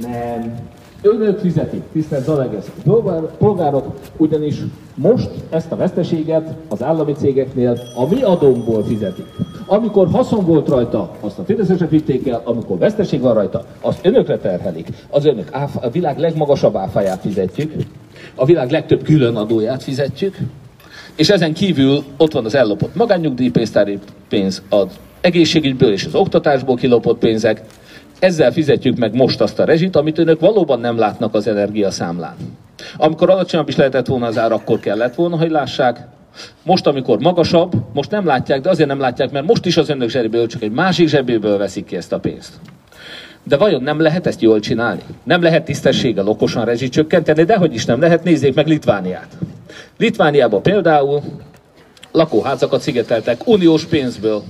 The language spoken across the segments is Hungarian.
Nem. Önök fizetik, tisztelt Zaleges polgárok, ugyanis most ezt a veszteséget az állami cégeknél a mi adónkból fizetik. Amikor haszon volt rajta, azt a fideszesek vitték el, amikor veszteség van rajta, azt önökre terhelik. Az önök áfa, a világ legmagasabb áfáját fizetjük, a világ legtöbb külön adóját fizetjük, és ezen kívül ott van az ellopott magánnyugdíjpénztári pénz, az egészségügyből és az oktatásból kilopott pénzek, ezzel fizetjük meg most azt a rezsit, amit önök valóban nem látnak az energiaszámlán. Amikor alacsonyabb is lehetett volna az ár, akkor kellett volna, hogy lássák. Most, amikor magasabb, most nem látják, de azért nem látják, mert most is az önök zsebéből, csak egy másik zsebéből veszik ki ezt a pénzt. De vajon nem lehet ezt jól csinálni? Nem lehet tisztességgel okosan rezsit csökkenteni, de hogy is nem lehet, nézzék meg Litvániát. Litvániában például lakóházakat szigeteltek uniós pénzből.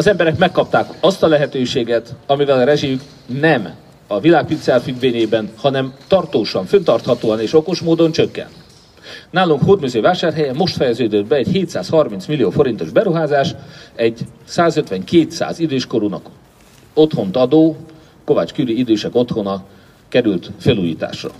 Az emberek megkapták azt a lehetőséget, amivel a rezsijük nem a világpincel függvényében, hanem tartósan, föntarthatóan és okos módon csökken. Nálunk Hódműző vásárhelyen most fejeződött be egy 730 millió forintos beruházás, egy 150-200 időskorúnak otthont adó, Kovács Küri idősek otthona került felújításra.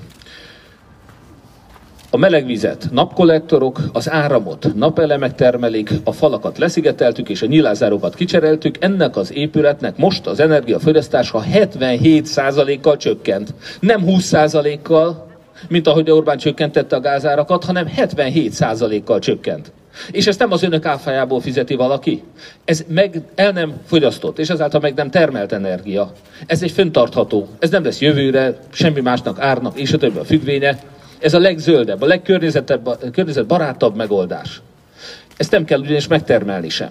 A melegvizet napkollektorok, az áramot napelemek termelik, a falakat leszigeteltük és a nyilázárokat kicsereltük. Ennek az épületnek most az energiafogyasztása 77%-kal csökkent. Nem 20%-kal, mint ahogy Orbán csökkentette a gázárakat, hanem 77%-kal csökkent. És ezt nem az önök áfájából fizeti valaki. Ez meg el nem fogyasztott, és ezáltal meg nem termelt energia. Ez egy föntartható, ez nem lesz jövőre, semmi másnak, árnak, és a többi a függvénye. Ez a legzöldebb, a legkörnyezetbarátabb megoldás. Ezt nem kell ugyanis megtermelni sem.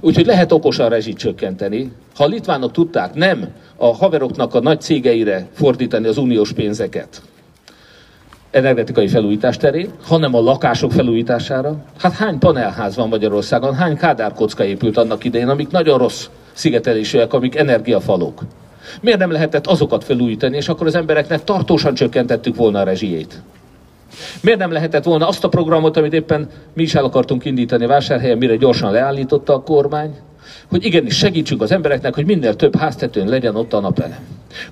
Úgyhogy lehet okosan rezsit csökkenteni. Ha a litvánok tudták nem a haveroknak a nagy cégeire fordítani az uniós pénzeket, energetikai felújítás terén, hanem a lakások felújítására. Hát hány panelház van Magyarországon, hány kádárkocka épült annak idején, amik nagyon rossz szigetelésűek, amik energiafalók. Miért nem lehetett azokat felújítani, és akkor az embereknek tartósan csökkentettük volna a rezsijét? Miért nem lehetett volna azt a programot, amit éppen mi is el akartunk indítani vásárhelyen, mire gyorsan leállította a kormány, hogy igenis segítsünk az embereknek, hogy minél több háztetőn legyen ott a napelem.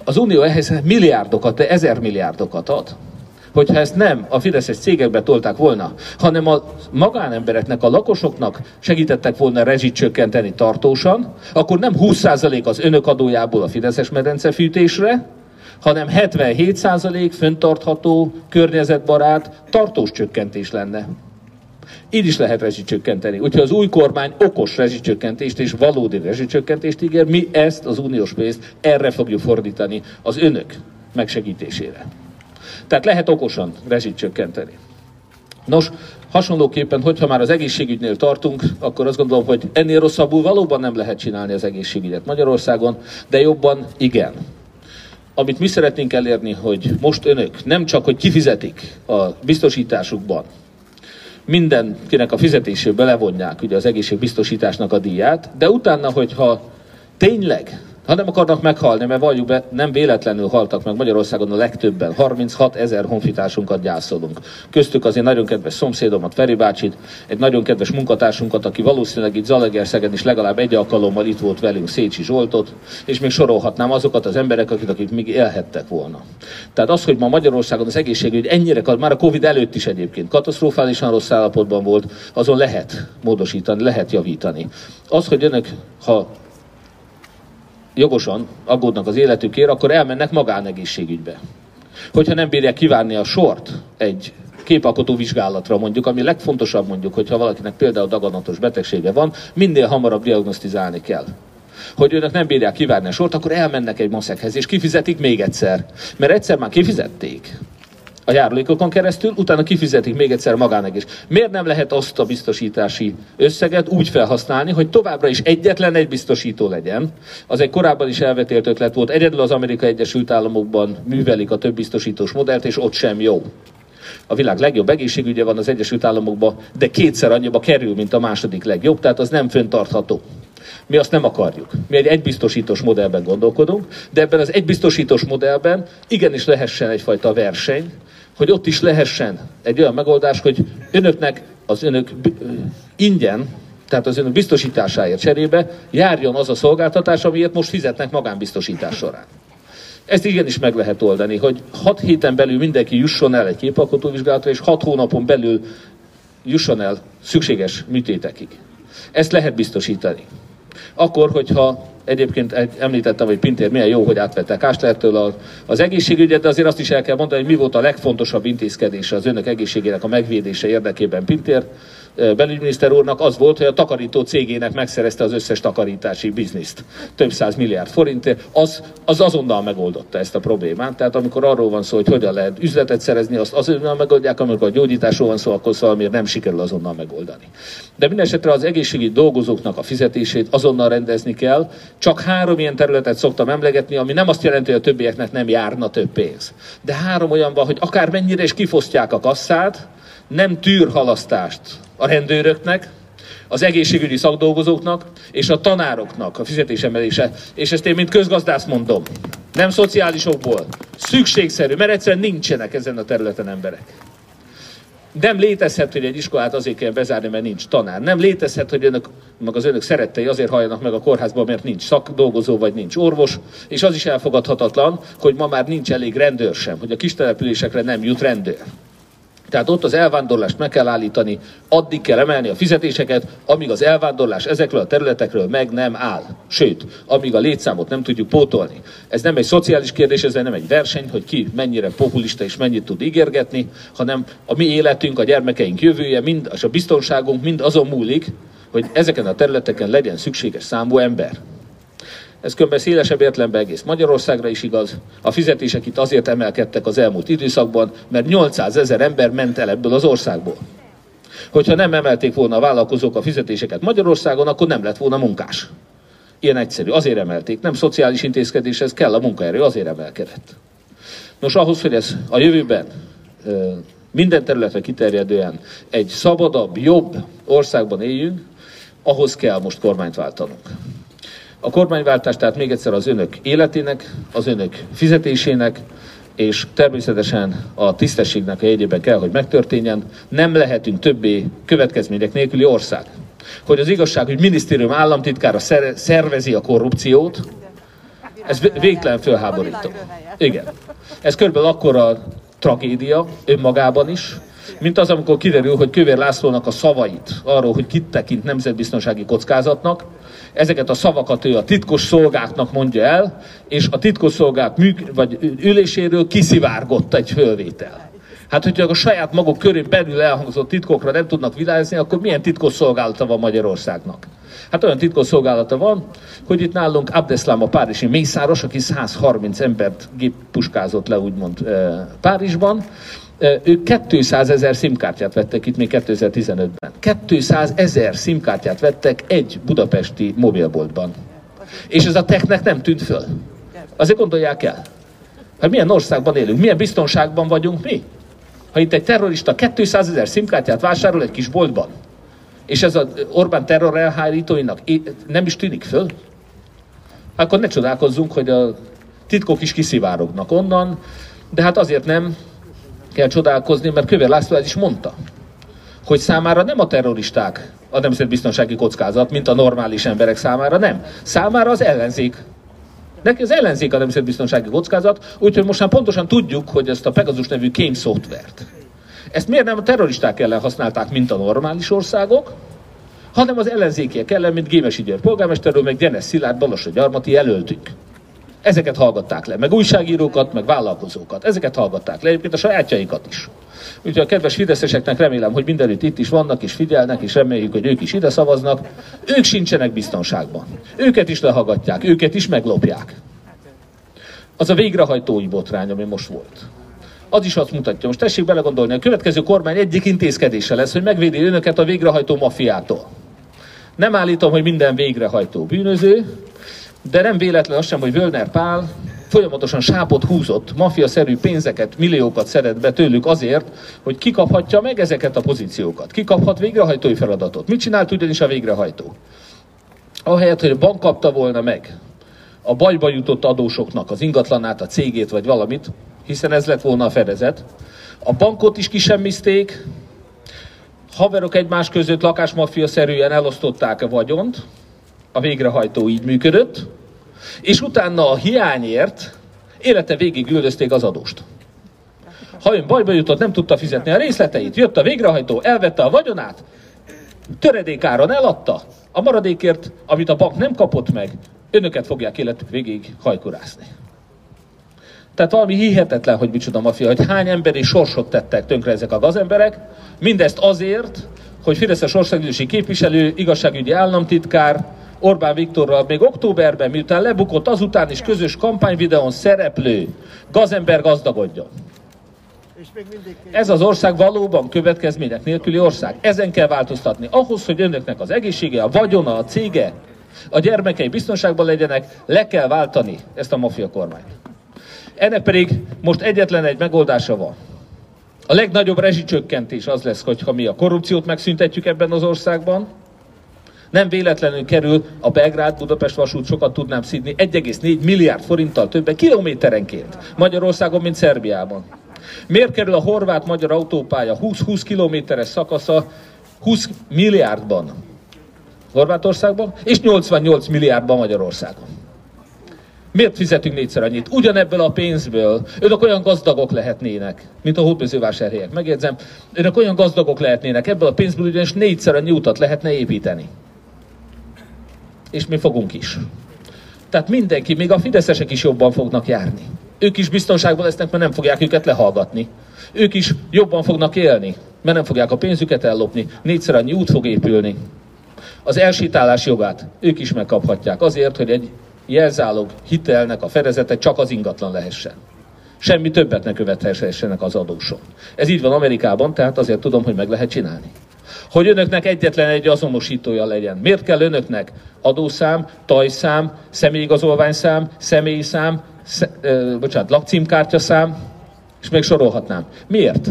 Az Unió ehhez milliárdokat, de ezer milliárdokat ad hogyha ezt nem a fideszes cégekbe tolták volna, hanem a magánembereknek, a lakosoknak segítettek volna rezsit csökkenteni tartósan, akkor nem 20% az önök adójából a fideszes medencefűtésre, hanem 77% föntartható, környezetbarát, tartós csökkentés lenne. Így is lehet rezsicsökkenteni. Úgyhogy az új kormány okos rezsicsökkentést és valódi rezsicsökkentést ígér, mi ezt az uniós pénzt erre fogjuk fordítani az önök megsegítésére. Tehát lehet okosan rezsit csökkenteni. Nos, hasonlóképpen, hogyha már az egészségügynél tartunk, akkor azt gondolom, hogy ennél rosszabbul valóban nem lehet csinálni az egészségügyet Magyarországon, de jobban igen. Amit mi szeretnénk elérni, hogy most önök nem csak, hogy kifizetik a biztosításukban, mindenkinek a fizetéséből levonják ugye az egészségbiztosításnak a díját, de utána, hogyha tényleg ha nem akarnak meghalni, mert valljuk be, nem véletlenül haltak meg Magyarországon a legtöbben. 36 ezer honfitársunkat gyászolunk. Köztük azért nagyon kedves szomszédomat, Feri bácsit, egy nagyon kedves munkatársunkat, aki valószínűleg itt Zalegerszegen is legalább egy alkalommal itt volt velünk, Szécsi Zsoltot, és még sorolhatnám azokat az emberek, akik, akik még élhettek volna. Tehát az, hogy ma Magyarországon az egészségügy ennyire, már a Covid előtt is egyébként katasztrofálisan rossz állapotban volt, azon lehet módosítani, lehet javítani. Az, hogy önök, ha jogosan aggódnak az életükért, akkor elmennek magánegészségügybe. Hogyha nem bírják kivárni a sort egy képalkotó vizsgálatra mondjuk, ami legfontosabb mondjuk, hogyha valakinek például daganatos betegsége van, minél hamarabb diagnosztizálni kell. Hogy önök nem bírják kivárni a sort, akkor elmennek egy maszekhez, és kifizetik még egyszer. Mert egyszer már kifizették a járulékokon keresztül, utána kifizetik még egyszer magánegész. Miért nem lehet azt a biztosítási összeget úgy felhasználni, hogy továbbra is egyetlen egy biztosító legyen? Az egy korábban is elvetélt ötlet volt, egyedül az Amerika Egyesült Államokban művelik a több biztosítós modellt, és ott sem jó. A világ legjobb egészségügye van az Egyesült Államokban, de kétszer annyiba kerül, mint a második legjobb, tehát az nem föntartható. Mi azt nem akarjuk. Mi egy egybiztosítós modellben gondolkodunk, de ebben az egybiztosítós modellben igenis lehessen egyfajta verseny, hogy ott is lehessen egy olyan megoldás, hogy önöknek az önök ingyen, tehát az önök biztosításáért cserébe járjon az a szolgáltatás, amiért most fizetnek magánbiztosítás során. Ezt igenis meg lehet oldani, hogy 6 héten belül mindenki jusson el egy képalkotóvizsgálatra, és 6 hónapon belül jusson el szükséges műtétekig. Ezt lehet biztosítani. Akkor, hogyha egyébként említettem, hogy Pintér milyen jó, hogy átvette Káslertől az egészségügyet, de azért azt is el kell mondani, hogy mi volt a legfontosabb intézkedése az önök egészségének a megvédése érdekében. Pintér belügyminiszter úrnak az volt, hogy a takarító cégének megszerezte az összes takarítási bizniszt. Több száz milliárd forintért. Az, az azonnal megoldotta ezt a problémát. Tehát amikor arról van szó, hogy hogyan lehet üzletet szerezni, azt azonnal megoldják, amikor a gyógyításról van szó, akkor valamiért nem sikerül azonnal megoldani. De minden esetre az egészségügyi dolgozóknak a fizetését azonnal rendezni kell. Csak három ilyen területet szoktam emlegetni, ami nem azt jelenti, hogy a többieknek nem járna több pénz. De három olyan van, hogy akár mennyire is kifosztják a kasszát, nem tűr halasztást a rendőröknek, az egészségügyi szakdolgozóknak és a tanároknak a fizetésemelése. És ezt én mint közgazdász mondom, nem szociálisokból, szükségszerű, mert egyszerűen nincsenek ezen a területen emberek. Nem létezhet, hogy egy iskolát azért kell bezárni, mert nincs tanár. Nem létezhet, hogy önök, meg az önök szerettei azért halljanak meg a kórházban, mert nincs szakdolgozó, vagy nincs orvos. És az is elfogadhatatlan, hogy ma már nincs elég rendőr sem, hogy a kis településekre nem jut rendőr. Tehát ott az elvándorlást meg kell állítani, addig kell emelni a fizetéseket, amíg az elvándorlás ezekről a területekről meg nem áll. Sőt, amíg a létszámot nem tudjuk pótolni. Ez nem egy szociális kérdés, ez nem egy verseny, hogy ki mennyire populista és mennyit tud ígérgetni, hanem a mi életünk, a gyermekeink jövője, mind, és a biztonságunk mind azon múlik, hogy ezeken a területeken legyen szükséges számú ember. Ez kb. szélesebb értelemben egész Magyarországra is igaz. A fizetések itt azért emelkedtek az elmúlt időszakban, mert 800 ezer ember ment el ebből az országból. Hogyha nem emelték volna a vállalkozók a fizetéseket Magyarországon, akkor nem lett volna munkás. Ilyen egyszerű. Azért emelték. Nem szociális intézkedéshez kell a munkaerő, azért emelkedett. Nos, ahhoz, hogy ez a jövőben minden területre kiterjedően egy szabadabb, jobb országban éljünk, ahhoz kell most kormányt váltanunk. A kormányváltás tehát még egyszer az önök életének, az önök fizetésének, és természetesen a tisztességnek a jegyében kell, hogy megtörténjen. Nem lehetünk többé következmények nélküli ország. Hogy az igazságügy minisztérium államtitkára szervezi a korrupciót, ez végtelen fölháborító. Igen. Ez körülbelül akkora tragédia önmagában is, mint az, amikor kiderül, hogy Kövér Lászlónak a szavait arról, hogy kit tekint nemzetbiztonsági kockázatnak, ezeket a szavakat ő a titkos szolgáknak mondja el, és a titkos szolgák műk, vagy üléséről kiszivárgott egy fölvétel. Hát, hogyha a saját maguk köré belül elhangzott titkokra nem tudnak vidázni, akkor milyen titkos szolgálata van Magyarországnak? Hát olyan titkos szolgálata van, hogy itt nálunk Abdeslam a párizsi mészáros, aki 130 embert géppuskázott le úgymond Párizsban, ők 200 ezer szimkártyát vettek itt még 2015-ben. 200 ezer szimkártyát vettek egy budapesti mobilboltban. És ez a technek nem tűnt föl. Azért gondolják el. Hát milyen országban élünk, milyen biztonságban vagyunk mi? Ha itt egy terrorista 200 ezer szimkártyát vásárol egy kis boltban, és ez az Orbán terror elhárítóinak nem is tűnik föl, akkor ne csodálkozzunk, hogy a titkok is kiszivárognak onnan, de hát azért nem, kell csodálkozni, mert Kövér László ez is mondta, hogy számára nem a terroristák a nemzetbiztonsági kockázat, mint a normális emberek számára, nem. Számára az ellenzék. Neki az ellenzék a nemzetbiztonsági kockázat, úgyhogy most már pontosan tudjuk, hogy ezt a Pegasus nevű kém szoftvert, ezt miért nem a terroristák ellen használták, mint a normális országok, hanem az ellenzékiek ellen, mint Gémesi György polgármesterről, meg Genes Szilárd Balassa Gyarmati jelöltük. Ezeket hallgatták le, meg újságírókat, meg vállalkozókat. Ezeket hallgatták le, egyébként a sajátjaikat is. Úgyhogy a kedves fideszeseknek remélem, hogy mindenütt itt is vannak, és figyelnek, és reméljük, hogy ők is ide szavaznak. Ők sincsenek biztonságban. Őket is lehallgatják, őket is meglopják. Az a végrehajtói botrány, ami most volt. Az is azt mutatja. Most tessék belegondolni, a következő kormány egyik intézkedése lesz, hogy megvédi önöket a végrehajtó mafiától. Nem állítom, hogy minden végrehajtó bűnöző, de nem véletlen az sem, hogy Völner Pál folyamatosan sápot húzott, mafiaszerű pénzeket, milliókat szedett be tőlük azért, hogy kikaphatja meg ezeket a pozíciókat. Kikaphat végrehajtói feladatot. Mit csinált ugyanis a végrehajtó? Ahelyett, hogy a bank kapta volna meg a bajba jutott adósoknak az ingatlanát, a cégét vagy valamit, hiszen ez lett volna a fedezet, a bankot is kisemmizték, haverok egymás között lakásmafia szerűen elosztották a vagyont, a végrehajtó így működött, és utána a hiányért Élete végig üldözték az adóst. Ha ön bajba jutott, nem tudta fizetni a részleteit, jött a végrehajtó, elvette a vagyonát, töredékáron eladta, a maradékért, amit a bank nem kapott meg, önöket fogják életük végig hajkurászni. Tehát valami hihetetlen, hogy micsoda mafia, hogy hány emberi sorsot tettek tönkre ezek a gazemberek, mindezt azért, hogy Fideszes országgyűlési képviselő, igazságügyi államtitkár, Orbán Viktorral még októberben, miután lebukott azután is közös kampányvideón szereplő gazember gazdagodjon. Ez az ország valóban következmények nélküli ország. Ezen kell változtatni. Ahhoz, hogy önöknek az egészsége, a vagyona, a cége, a gyermekei biztonságban legyenek, le kell váltani ezt a mafia kormányt. Ennek pedig most egyetlen egy megoldása van. A legnagyobb rezsicsökkentés az lesz, hogyha mi a korrupciót megszüntetjük ebben az országban. Nem véletlenül kerül a Belgrád-Budapest vasút, sokat tudnám szídni, 1,4 milliárd forinttal többen kilométerenként Magyarországon, mint Szerbiában. Miért kerül a horvát-magyar autópálya 20-20 kilométeres szakasza 20 milliárdban Horvátországban, és 88 milliárdban Magyarországon? Miért fizetünk négyszer annyit? Ugyanebből a pénzből. Önök olyan gazdagok lehetnének, mint a hódmezővásárhelyek. Megjegyzem, önök olyan gazdagok lehetnének, ebből a pénzből ugyanis négyszer annyi utat lehetne építeni. És mi fogunk is. Tehát mindenki, még a fideszesek is jobban fognak járni. Ők is biztonságban lesznek, mert nem fogják őket lehallgatni. Ők is jobban fognak élni, mert nem fogják a pénzüket ellopni. Négyszer annyi út fog épülni. Az elsítálás jogát ők is megkaphatják azért, hogy egy jelzálog hitelnek a fedezete csak az ingatlan lehessen. Semmi többet ne követhessenek az adóson. Ez így van Amerikában, tehát azért tudom, hogy meg lehet csinálni. Hogy önöknek egyetlen egy azonosítója legyen. Miért kell önöknek adószám, tajszám, személyigazolványszám, személyszám, sze, ö, bocsánat, lakcímkártyaszám, és még sorolhatnám. Miért?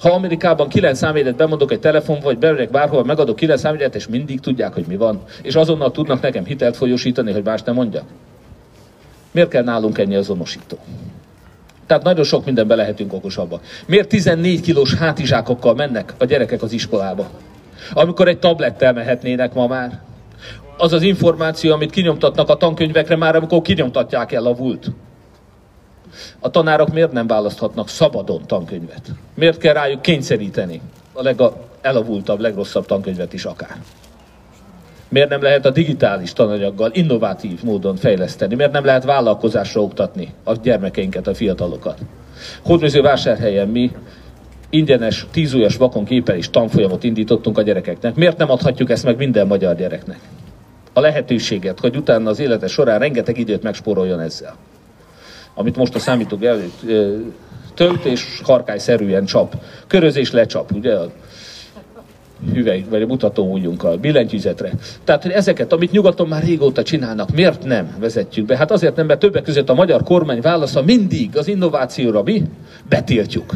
Ha Amerikában kilenc számjegyet bemondok egy telefon, vagy bemegyek bárhol, megadok kilenc számjegyet, és mindig tudják, hogy mi van. És azonnal tudnak nekem hitelt folyosítani, hogy más nem mondjak. Miért kell nálunk ennyi azonosító? Tehát nagyon sok mindenben lehetünk okosabbak. Miért 14 kilós hátizsákokkal mennek a gyerekek az iskolába? Amikor egy tablettel mehetnének ma már. Az az információ, amit kinyomtatnak a tankönyvekre már, amikor kinyomtatják el a vult. A tanárok miért nem választhatnak szabadon tankönyvet? Miért kell rájuk kényszeríteni a legelavultabb, legrosszabb tankönyvet is akár? Miért nem lehet a digitális tananyaggal innovatív módon fejleszteni? Miért nem lehet vállalkozásra oktatni a gyermekeinket, a fiatalokat? Hódműző vásárhelyen mi ingyenes, tízújas vakon képelés tanfolyamot indítottunk a gyerekeknek. Miért nem adhatjuk ezt meg minden magyar gyereknek? A lehetőséget, hogy utána az élete során rengeteg időt megspóroljon ezzel amit most a számítógép előtt tölt és harkályszerűen csap. Körözés lecsap, ugye? Hüvely, vagy mutató ujjunkkal, billentyűzetre. Tehát, hogy ezeket, amit nyugaton már régóta csinálnak, miért nem vezetjük be? Hát azért nem, mert többek között a magyar kormány válasza mindig az innovációra mi? Betiltjuk.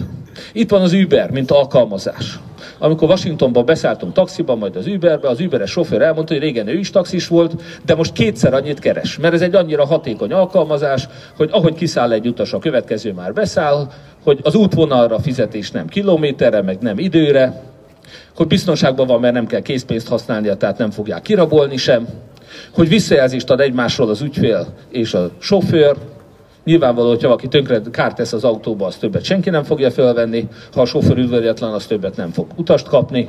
Itt van az Uber, mint alkalmazás. Amikor Washingtonban beszálltunk taxiba, majd az Uberbe, az Uberes sofőr elmondta, hogy régen ő is taxis volt, de most kétszer annyit keres, mert ez egy annyira hatékony alkalmazás, hogy ahogy kiszáll egy utas, a következő már beszáll, hogy az útvonalra fizetés nem kilométerre, meg nem időre, hogy biztonságban van, mert nem kell készpénzt használnia, tehát nem fogják kirabolni sem, hogy visszajelzést ad egymásról az ügyfél és a sofőr, Nyilvánvaló, hogy ha valaki tönkre kárt tesz az autóba, az többet senki nem fogja felvenni, ha a sofőr udvariatlan, az többet nem fog utast kapni.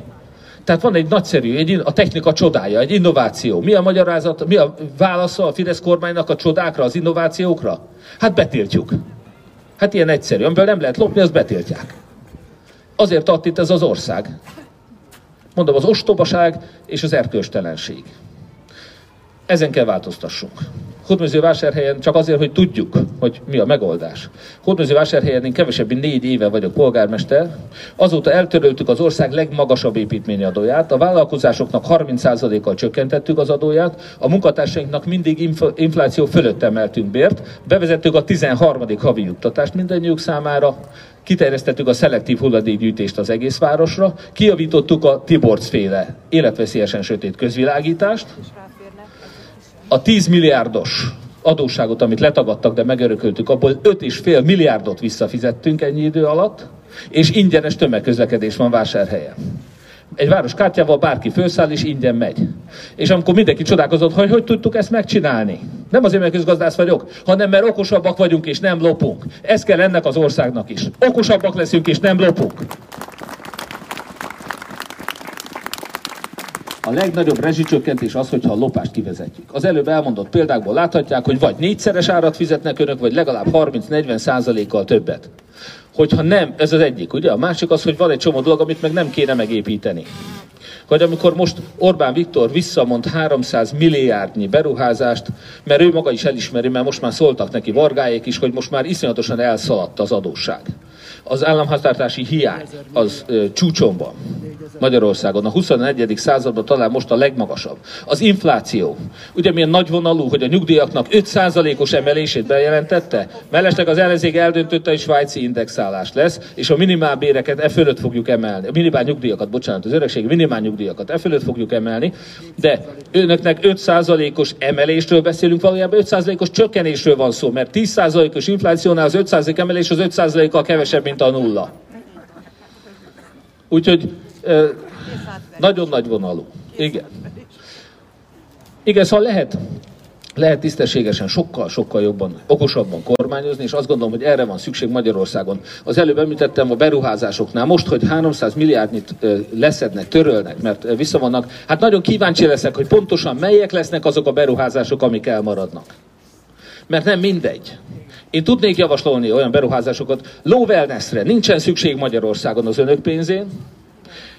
Tehát van egy nagyszerű, egy, a technika csodája, egy innováció. Mi a magyarázat, mi a válasza a Fidesz kormánynak a csodákra, az innovációkra? Hát betiltjuk. Hát ilyen egyszerű. Amiből nem lehet lopni, azt betiltják. Azért tart itt ez az ország. Mondom, az ostobaság és az erkölcstelenség. Ezen kell változtassunk. Hódműzővásárhelyen csak azért, hogy tudjuk, hogy mi a megoldás. Hódműzővásárhelyen én kevesebb, mint négy éve vagyok polgármester. Azóta eltöröltük az ország legmagasabb építményi adóját, a vállalkozásoknak 30%-kal csökkentettük az adóját, a munkatársainknak mindig infláció fölött emeltünk bért, bevezettük a 13. havi juttatást mindannyiuk számára, kiterjesztettük a szelektív hulladékgyűjtést az egész városra, kijavítottuk a Tiborc féle életveszélyesen sötét közvilágítást, a 10 milliárdos adósságot, amit letagadtak, de megörököltük, abból 5,5 milliárdot visszafizettünk ennyi idő alatt, és ingyenes tömegközlekedés van vásárhelyen. Egy város kártyával bárki felszáll és ingyen megy. És amikor mindenki csodálkozott, hogy hogy tudtuk ezt megcsinálni. Nem azért, mert közgazdász vagyok, hanem mert okosabbak vagyunk és nem lopunk. Ez kell ennek az országnak is. Okosabbak leszünk és nem lopunk. A legnagyobb rezsicsökkentés az, hogyha a lopást kivezetjük. Az előbb elmondott példákból láthatják, hogy vagy négyszeres árat fizetnek önök, vagy legalább 30-40 százalékkal többet. Hogyha nem, ez az egyik, ugye? A másik az, hogy van egy csomó dolog, amit meg nem kéne megépíteni. Hogy amikor most Orbán Viktor visszamond 300 milliárdnyi beruházást, mert ő maga is elismeri, mert most már szóltak neki vargályék is, hogy most már iszonyatosan elszaladt az adósság az államháztartási hiány az csúcson van Magyarországon. A 21. században talán most a legmagasabb. Az infláció. Ugye milyen nagyvonalú, hogy a nyugdíjaknak 5%-os emelését bejelentette? Mellesleg az ellenzék eldöntötte, hogy svájci indexálás lesz, és a minimálbéreket e fölött fogjuk emelni. A minimál nyugdíjakat, bocsánat, az öregség minimál nyugdíjakat e fölött fogjuk emelni, de önöknek 5%-os emelésről beszélünk, valójában 5%-os csökkenésről van szó, mert 10%-os inflációnál az 5% emelés az 5%-kal kevesebb, mint a nulla. Úgyhogy nagyon nagy vonalú. Igen. Igen, szóval lehet, lehet tisztességesen, sokkal, sokkal jobban, okosabban kormányozni, és azt gondolom, hogy erre van szükség Magyarországon. Az előbb említettem a beruházásoknál, most, hogy 300 milliárdnyit leszednek, törölnek, mert visszavannak, hát nagyon kíváncsi leszek, hogy pontosan melyek lesznek azok a beruházások, amik elmaradnak. Mert nem mindegy. Én tudnék javasolni olyan beruházásokat, low wellnessre, nincsen szükség Magyarországon az önök pénzén,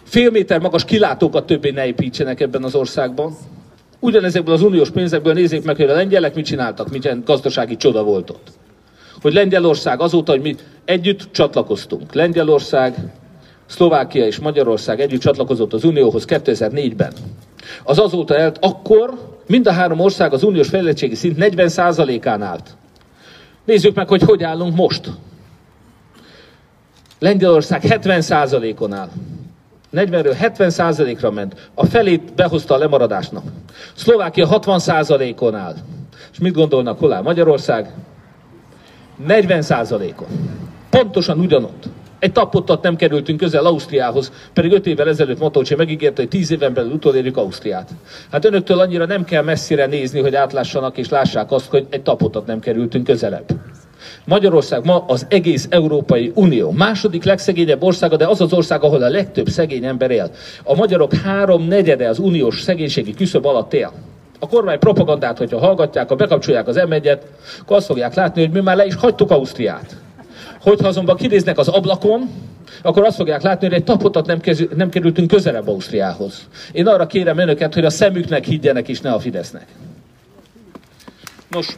fél méter magas kilátókat többé ne építsenek ebben az országban. Ugyanezekből az uniós pénzekből nézzék meg, hogy a lengyelek mit csináltak, milyen gazdasági csoda volt ott. Hogy Lengyelország azóta, hogy mi együtt csatlakoztunk. Lengyelország, Szlovákia és Magyarország együtt csatlakozott az Unióhoz 2004-ben. Az azóta elt, akkor mind a három ország az uniós fejlettségi szint 40%-án állt. Nézzük meg, hogy hogy állunk most. Lengyelország 70%-on áll. 40-ről 70%-ra ment. A felét behozta a lemaradásnak. Szlovákia 60%-on áll. És mit gondolnak, hol áll Magyarország? 40%-on. Pontosan ugyanott. Egy tapottat nem kerültünk közel Ausztriához, pedig 5 évvel ezelőtt Motócsi megígérte, hogy 10 éven belül utolérjük Ausztriát. Hát önöktől annyira nem kell messzire nézni, hogy átlássanak és lássák azt, hogy egy tapottat nem kerültünk közelebb. Magyarország ma az egész Európai Unió második legszegényebb országa, de az az ország, ahol a legtöbb szegény ember él. A magyarok három negyede az uniós szegénységi küszöb alatt él. A kormány propagandát, hogyha hallgatják, ha bekapcsolják az m akkor azt fogják látni, hogy mi már le is hagytuk Ausztriát. Hogyha azonban kinéznek az ablakon, akkor azt fogják látni, hogy egy tapotat nem, kezü, nem kerültünk közelebb Ausztriához. Én arra kérem önöket, hogy a szemüknek higgyenek, és ne a Fidesznek. Nos,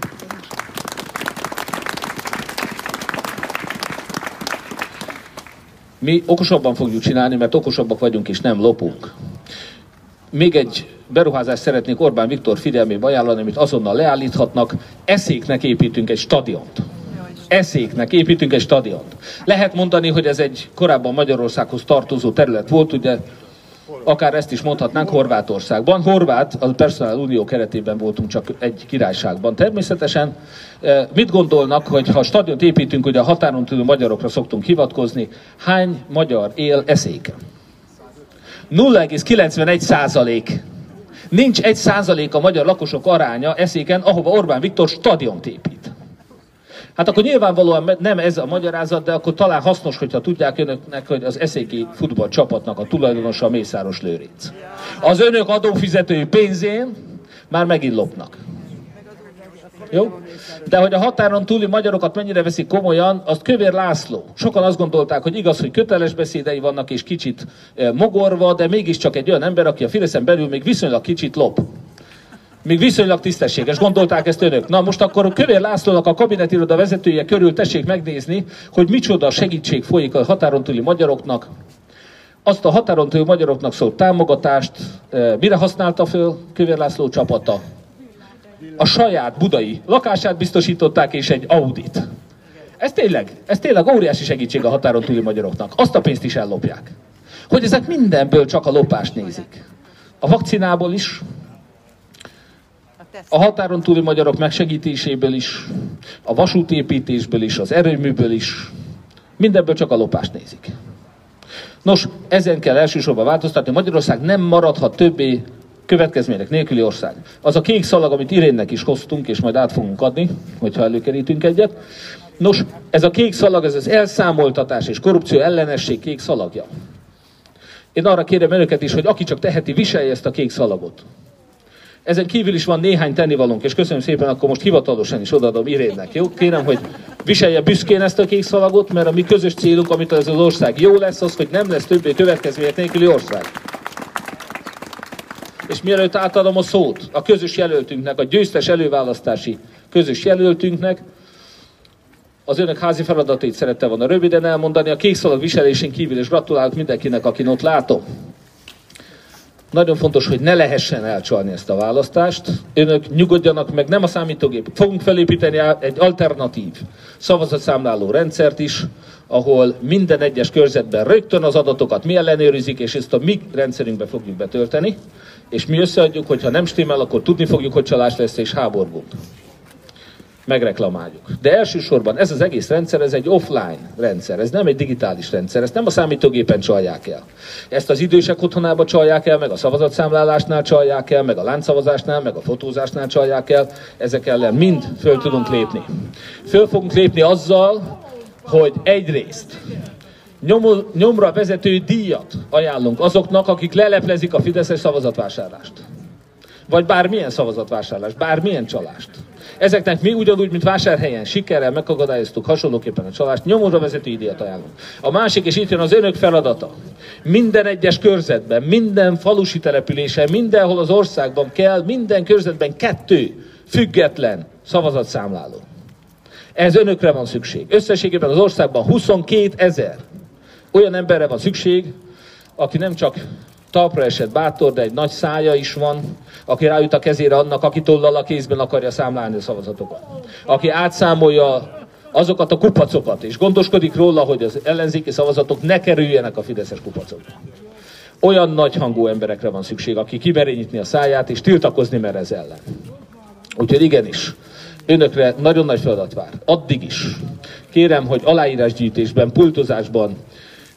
mi okosabban fogjuk csinálni, mert okosabbak vagyunk, és nem lopunk. Még egy beruházást szeretnék Orbán Viktor figyelmébe ajánlani, amit azonnal leállíthatnak. Eszéknek építünk egy stadiont eszéknek építünk egy stadiont. Lehet mondani, hogy ez egy korábban Magyarországhoz tartozó terület volt, ugye akár ezt is mondhatnánk Horvátországban. Horvát, a Personal Unió keretében voltunk csak egy királyságban. Természetesen eh, mit gondolnak, hogy ha stadiont építünk, ugye a határon túl magyarokra szoktunk hivatkozni, hány magyar él eszéken? 0,91 százalék. Nincs egy százalék a magyar lakosok aránya eszéken, ahova Orbán Viktor stadiont épít. Hát akkor nyilvánvalóan nem ez a magyarázat, de akkor talán hasznos, hogyha tudják önöknek, hogy az eszéki futballcsapatnak a tulajdonosa Mészáros Lőrinc. Az önök adófizetői pénzén már megint lopnak. Jó? De hogy a határon túli magyarokat mennyire veszik komolyan, azt Kövér László. Sokan azt gondolták, hogy igaz, hogy köteles beszédei vannak és kicsit eh, mogorva, de mégiscsak egy olyan ember, aki a Fideszen belül még viszonylag kicsit lop még viszonylag tisztességes. Gondolták ezt önök? Na most akkor Kövér Lászlónak a kabinetiroda vezetője körül tessék megnézni, hogy micsoda segítség folyik a határon túli magyaroknak. Azt a határon túli magyaroknak szólt támogatást, e, mire használta föl Kövér László csapata? A saját budai lakását biztosították, és egy Audit. Ez tényleg, ez tényleg óriási segítség a határon túli magyaroknak. Azt a pénzt is ellopják. Hogy ezek mindenből csak a lopást nézik. A vakcinából is, a határon túli magyarok megsegítéséből is, a vasútépítésből is, az erőműből is, mindenből csak a lopást nézik. Nos, ezen kell elsősorban változtatni. Magyarország nem maradhat többé következmények nélküli ország. Az a kék szalag, amit Irénnek is hoztunk, és majd át fogunk adni, hogyha előkerítünk egyet. Nos, ez a kék szalag, ez az elszámoltatás és korrupció ellenesség kék szalagja. Én arra kérem önöket is, hogy aki csak teheti, viselje ezt a kék szalagot. Ezen kívül is van néhány tennivalónk, és köszönöm szépen, akkor most hivatalosan is odaadom Irénnek, jó? Kérem, hogy viselje büszkén ezt a kék szalagot, mert a mi közös célunk, amit az, az ország jó lesz, az, hogy nem lesz többé következmények nélküli ország. És mielőtt átadom a szót a közös jelöltünknek, a győztes előválasztási közös jelöltünknek, az önök házi feladatait szerette volna röviden elmondani. A kék szalag viselésén kívül is gratulálok mindenkinek, akin ott látom. Nagyon fontos, hogy ne lehessen elcsalni ezt a választást. Önök nyugodjanak meg, nem a számítógép. Fogunk felépíteni egy alternatív szavazatszámláló rendszert is, ahol minden egyes körzetben rögtön az adatokat mi ellenőrizik, és ezt a mi rendszerünkbe fogjuk betölteni, és mi összeadjuk, hogyha nem stimmel, akkor tudni fogjuk, hogy csalás lesz, és háborgunk megreklamáljuk. De elsősorban ez az egész rendszer, ez egy offline rendszer, ez nem egy digitális rendszer, ezt nem a számítógépen csalják el. Ezt az idősek otthonába csalják el, meg a szavazatszámlálásnál csalják el, meg a láncszavazásnál, meg a fotózásnál csalják el, ezek ellen mind föl tudunk lépni. Föl fogunk lépni azzal, hogy egyrészt nyomra vezető díjat ajánlunk azoknak, akik leleplezik a Fideszes szavazatvásárlást. Vagy bármilyen szavazatvásárlást, bármilyen csalást. Ezeknek mi ugyanúgy, mint vásárhelyen sikerrel megakadályoztuk hasonlóképpen a csalást, nyomóra vezető díjat ajánlunk. A másik, és itt jön az önök feladata. Minden egyes körzetben, minden falusi településen, mindenhol az országban kell, minden körzetben kettő független szavazatszámláló. Ez önökre van szükség. Összességében az országban 22 ezer olyan emberre van szükség, aki nem csak talpra esett bátor, de egy nagy szája is van, aki rájut a kezére annak, aki tollal a kézben akarja számlálni a szavazatokat. Aki átszámolja azokat a kupacokat, és gondoskodik róla, hogy az ellenzéki szavazatok ne kerüljenek a Fideszes kupacokba. Olyan nagy hangú emberekre van szükség, aki kimeré nyitni a száját, és tiltakozni mer ez ellen. Úgyhogy igenis, önökre nagyon nagy feladat vár. Addig is. Kérem, hogy aláírásgyűjtésben, pultozásban,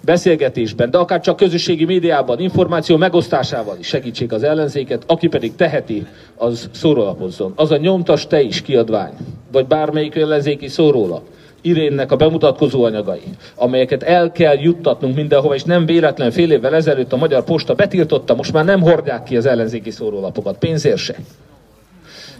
beszélgetésben, de akár csak közösségi médiában, információ megosztásával is segítsék az ellenzéket, aki pedig teheti, az szórólapozzon. Az a nyomtas te is kiadvány, vagy bármelyik ellenzéki szóróla, Irénnek a bemutatkozó anyagai, amelyeket el kell juttatnunk mindenhova, és nem véletlen fél évvel ezelőtt a Magyar Posta betiltotta, most már nem hordják ki az ellenzéki szórólapokat, pénzért se.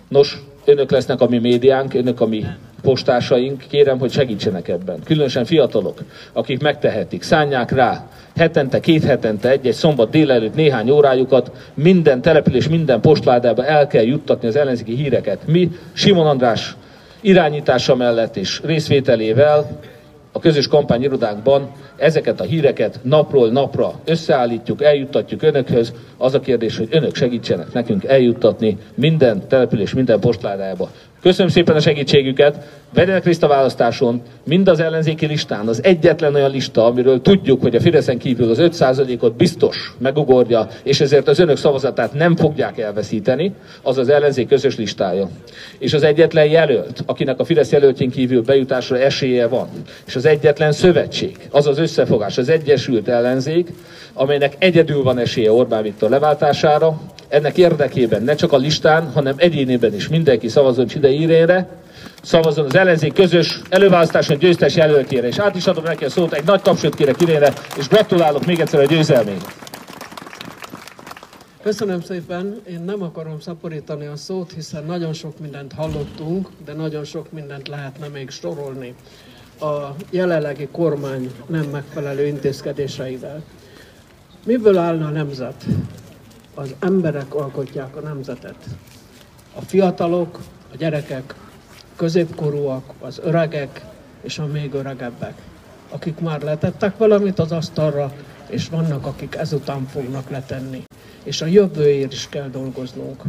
Nos, önök lesznek a mi médiánk, önök a mi postásaink, kérem, hogy segítsenek ebben. Különösen fiatalok, akik megtehetik, szánják rá hetente, két hetente, egy-egy szombat délelőtt néhány órájukat minden település, minden postládába el kell juttatni az ellenzéki híreket. Mi Simon András irányítása mellett és részvételével a közös kampányirodánkban ezeket a híreket napról napra összeállítjuk, eljuttatjuk önökhöz. Az a kérdés, hogy önök segítsenek nekünk eljuttatni minden település, minden postládába Köszönöm szépen a segítségüket. Vegyenek részt a választáson, mind az ellenzéki listán, az egyetlen olyan lista, amiről tudjuk, hogy a Fideszen kívül az 5%-ot biztos megugorja, és ezért az önök szavazatát nem fogják elveszíteni, az az ellenzék közös listája. És az egyetlen jelölt, akinek a Fidesz jelöltjén kívül bejutásra esélye van, és az egyetlen szövetség, az az összefogás, az Egyesült Ellenzék, amelynek egyedül van esélye Orbán Viktor leváltására, ennek érdekében ne csak a listán, hanem egyénében is mindenki szavazzon Cside Irénre, szavazzon az ellenzék közös előválasztáson győztes jelöltjére. És át is adom neki a szót, egy nagy tapsot kérek Irénre, és gratulálok még egyszer a győzelmét. Köszönöm szépen, én nem akarom szaporítani a szót, hiszen nagyon sok mindent hallottunk, de nagyon sok mindent lehetne még sorolni a jelenlegi kormány nem megfelelő intézkedéseivel. Miből állna a nemzet? Az emberek alkotják a nemzetet. A fiatalok, a gyerekek, középkorúak, az öregek és a még öregebbek, akik már letettek valamit az asztalra, és vannak, akik ezután fognak letenni. És a jövőért is kell dolgoznunk.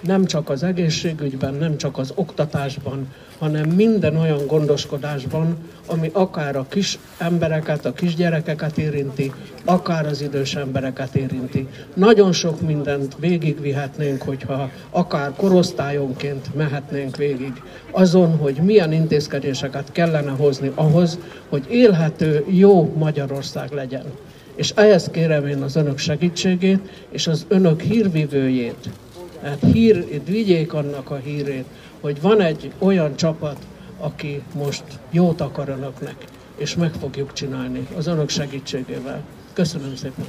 Nem csak az egészségügyben, nem csak az oktatásban, hanem minden olyan gondoskodásban, ami akár a kis embereket, a kisgyerekeket érinti, akár az idős embereket érinti. Nagyon sok mindent végigvihetnénk, hogyha akár korosztályonként mehetnénk végig azon, hogy milyen intézkedéseket kellene hozni ahhoz, hogy élhető, jó Magyarország legyen. És ehhez kérem én az önök segítségét, és az önök hírvivőjét, hát hír, vigyék annak a hírét, hogy van egy olyan csapat, aki most jót akar önöknek, és meg fogjuk csinálni az önök segítségével. Köszönöm szépen!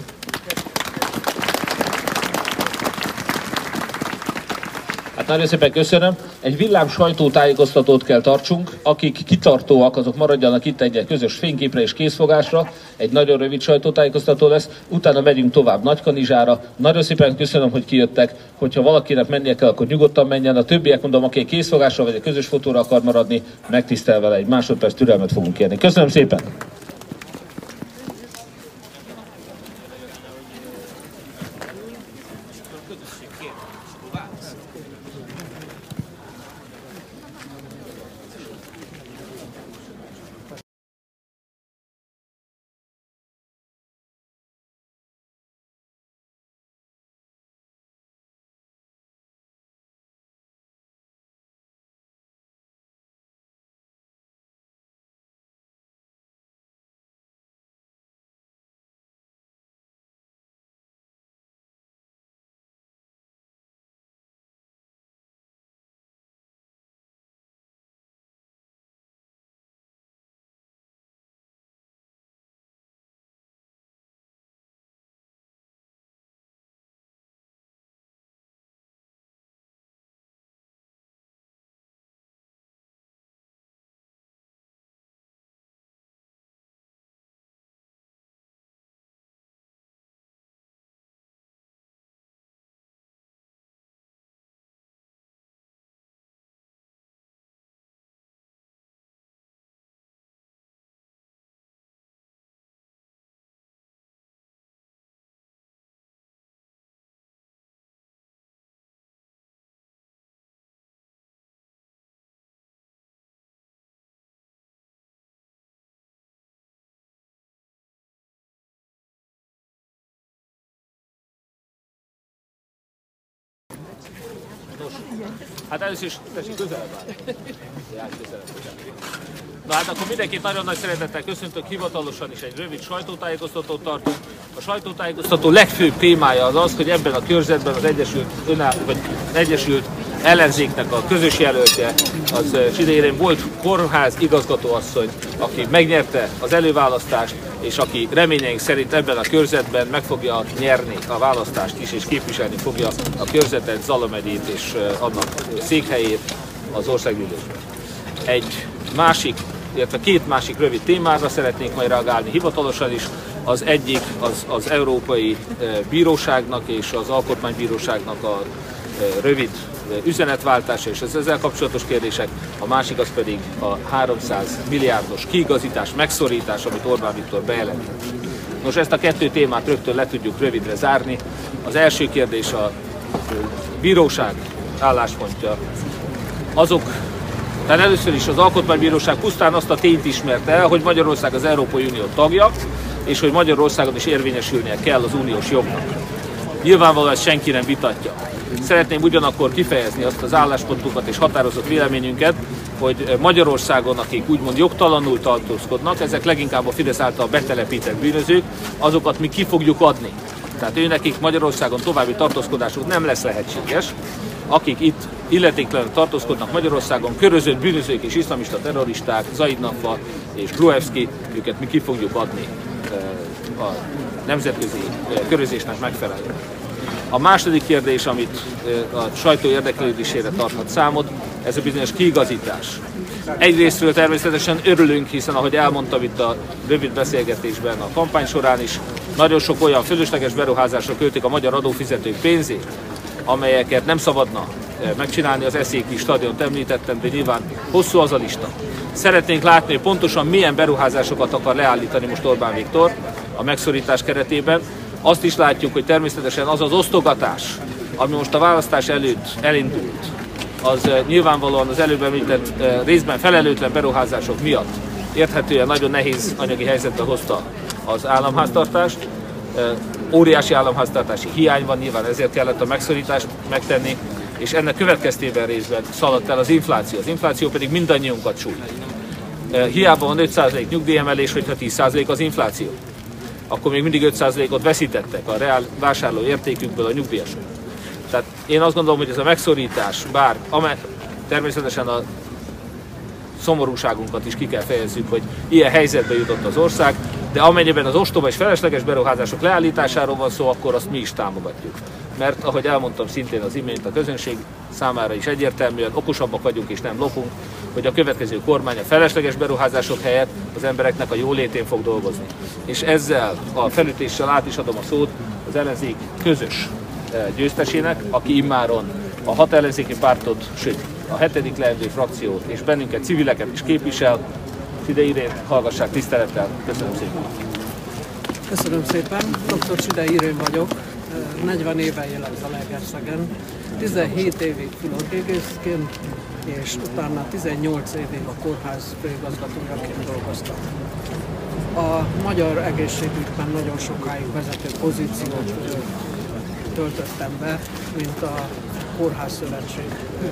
Hát nagyon szépen köszönöm. Egy villám sajtótájékoztatót kell tartsunk. Akik kitartóak, azok maradjanak itt egy közös fényképre és készfogásra. Egy nagyon rövid sajtótájékoztató lesz. Utána megyünk tovább Nagykanizsára. Nagyon szépen köszönöm, hogy kijöttek. Hogyha valakinek mennie kell, akkor nyugodtan menjen. A többiek mondom, aki készfogásra vagy a közös fotóra akar maradni, megtisztelve egy másodperc türelmet fogunk kérni. Köszönöm szépen! Hát először is, tessék, közelebb Na hát akkor mindenkit nagyon nagy szeretettel köszöntök, hivatalosan is egy rövid sajtótájékoztatót tartunk. A sajtótájékoztató legfőbb témája az az, hogy ebben a körzetben az Egyesült, Önáll, vagy Egyesült ellenzéknek a közös jelöltje, az idején volt kórház igazgatóasszony, aki megnyerte az előválasztást, és aki reményeink szerint ebben a körzetben meg fogja nyerni a választást is, és képviselni fogja a körzetet, Zalamedét és annak székhelyét az országgyűlésben. Egy másik, illetve két másik rövid témára szeretnénk majd reagálni hivatalosan is. Az egyik az, az Európai Bíróságnak és az Alkotmánybíróságnak a rövid üzenetváltása és az ezzel kapcsolatos kérdések, a másik az pedig a 300 milliárdos kiigazítás, megszorítás, amit Orbán Viktor bejelent. Nos, ezt a kettő témát rögtön le tudjuk rövidre zárni. Az első kérdés a bíróság álláspontja. Azok, tehát először is az Alkotmánybíróság pusztán azt a tényt ismerte el, hogy Magyarország az Európai Unió tagja, és hogy Magyarországon is érvényesülnie kell az uniós jognak. Nyilvánvalóan ezt senki nem vitatja. Szeretném ugyanakkor kifejezni azt az álláspontunkat és határozott véleményünket, hogy Magyarországon, akik úgymond jogtalanul tartózkodnak, ezek leginkább a Fidesz által betelepített bűnözők, azokat mi ki fogjuk adni. Tehát őnekik Magyarországon további tartózkodásuk nem lesz lehetséges. Akik itt illetéktelenül tartózkodnak Magyarországon, körözött bűnözők és iszlamista terroristák, Zaid Nafa és Gruevski, őket mi ki fogjuk adni eh, a nemzetközi eh, körözésnek megfelelően. A második kérdés, amit a sajtó érdeklődésére tarthat számot, ez a bizonyos kiigazítás. Egyrésztről természetesen örülünk, hiszen ahogy elmondtam itt a rövid beszélgetésben a kampány során is, nagyon sok olyan fölösleges beruházásra költik a magyar adófizetők pénzét, amelyeket nem szabadna megcsinálni, az eszéki stadiont említettem, de nyilván hosszú az a lista. Szeretnénk látni, hogy pontosan milyen beruházásokat akar leállítani most Orbán Viktor a megszorítás keretében, azt is látjuk, hogy természetesen az az osztogatás, ami most a választás előtt elindult, az nyilvánvalóan az előbb említett részben felelőtlen beruházások miatt érthetően nagyon nehéz anyagi helyzetbe hozta az államháztartást. Óriási államháztartási hiány van, nyilván ezért kellett a megszorítást megtenni, és ennek következtében részben szaladt el az infláció. Az infláció pedig mindannyiunkat sújt. Hiába van 5% nyugdíjemelés, hogyha 10% az infláció. Akkor még mindig 5%-ot veszítettek a reál vásárló értékükből a nyugdíjasok. Tehát én azt gondolom, hogy ez a megszorítás, bár amely, természetesen a szomorúságunkat is ki kell fejezzük, hogy ilyen helyzetbe jutott az ország, de amennyiben az ostoba és felesleges beruházások leállításáról van szó, akkor azt mi is támogatjuk. Mert ahogy elmondtam szintén az imént a közönség számára is egyértelműen okosabbak vagyunk és nem lopunk, hogy a következő kormány a felesleges beruházások helyett az embereknek a jólétén fog dolgozni. És ezzel a felütéssel át is adom a szót az ellenzék közös eh, győztesének, aki immáron a hat ellenzéki pártot, sőt a hetedik leendő frakciót és bennünket civileket is képvisel. Side Irén, hallgassák tisztelettel. Köszönöm szépen. Köszönöm szépen. Dr. Side Irén vagyok. 40 éve élek Zalaegerszegen. 17 évig filológészként, és utána 18 évig a kórház főigazgatójaként dolgoztam. A magyar egészségügyben nagyon sokáig vezető pozíciót töltöttem be, mint a Kórház Szövetség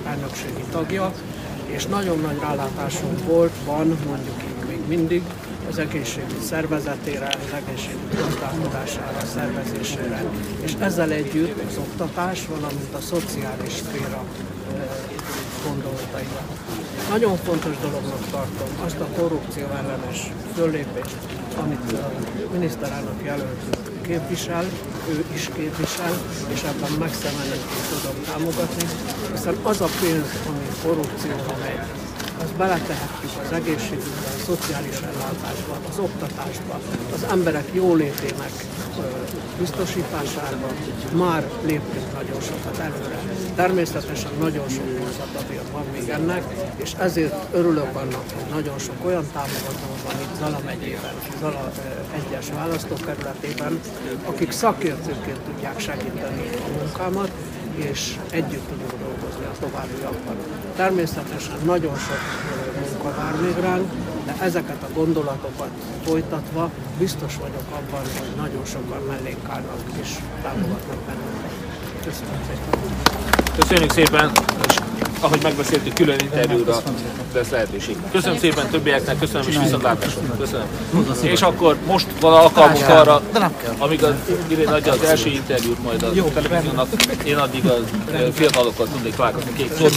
elnökségi tagja, és nagyon nagy rálátásunk volt, van mondjuk még mindig az egészségügy szervezetére, az egészségügy gazdálkodására, szervezésére, és ezzel együtt az oktatás, valamint a szociális szféra gondolataira. Nagyon fontos dolognak tartom azt a korrupció ellenes föllépést, amit a miniszterelnök jelölt képvisel, ő is képvisel, és ebben megszemeníteni tudom támogatni, hiszen az a pénz, ami korrupcióra megy, azt beletehetjük az egészségügybe, a szociális ellátásba, az oktatásba, az emberek jólétének biztosításába már léptünk nagyon sokat előre. Természetesen nagyon sok húzata van még ennek, és ezért örülök annak, hogy nagyon sok olyan támogató van itt Zala megyében, Zala egyes választókerületében, akik szakértőként tudják segíteni a munkámat, és együtt tudunk továbbiakban. Természetesen nagyon sok munka vár még ránk, de ezeket a gondolatokat folytatva biztos vagyok abban, hogy nagyon sokan mellénk állnak és támogatnak bennünket. Köszönöm szépen! Köszönjük szépen! Ahogy megbeszéltük, külön interjúra lesz lehetőség. Köszönöm szépen többieknek, köszönöm és viszontlátásra. Köszönöm. És akkor most van alkalmunk arra, amíg az Irén adja az első interjút majd a televíziónak, én addig a fiatalokkal tudnék találkozni két szót.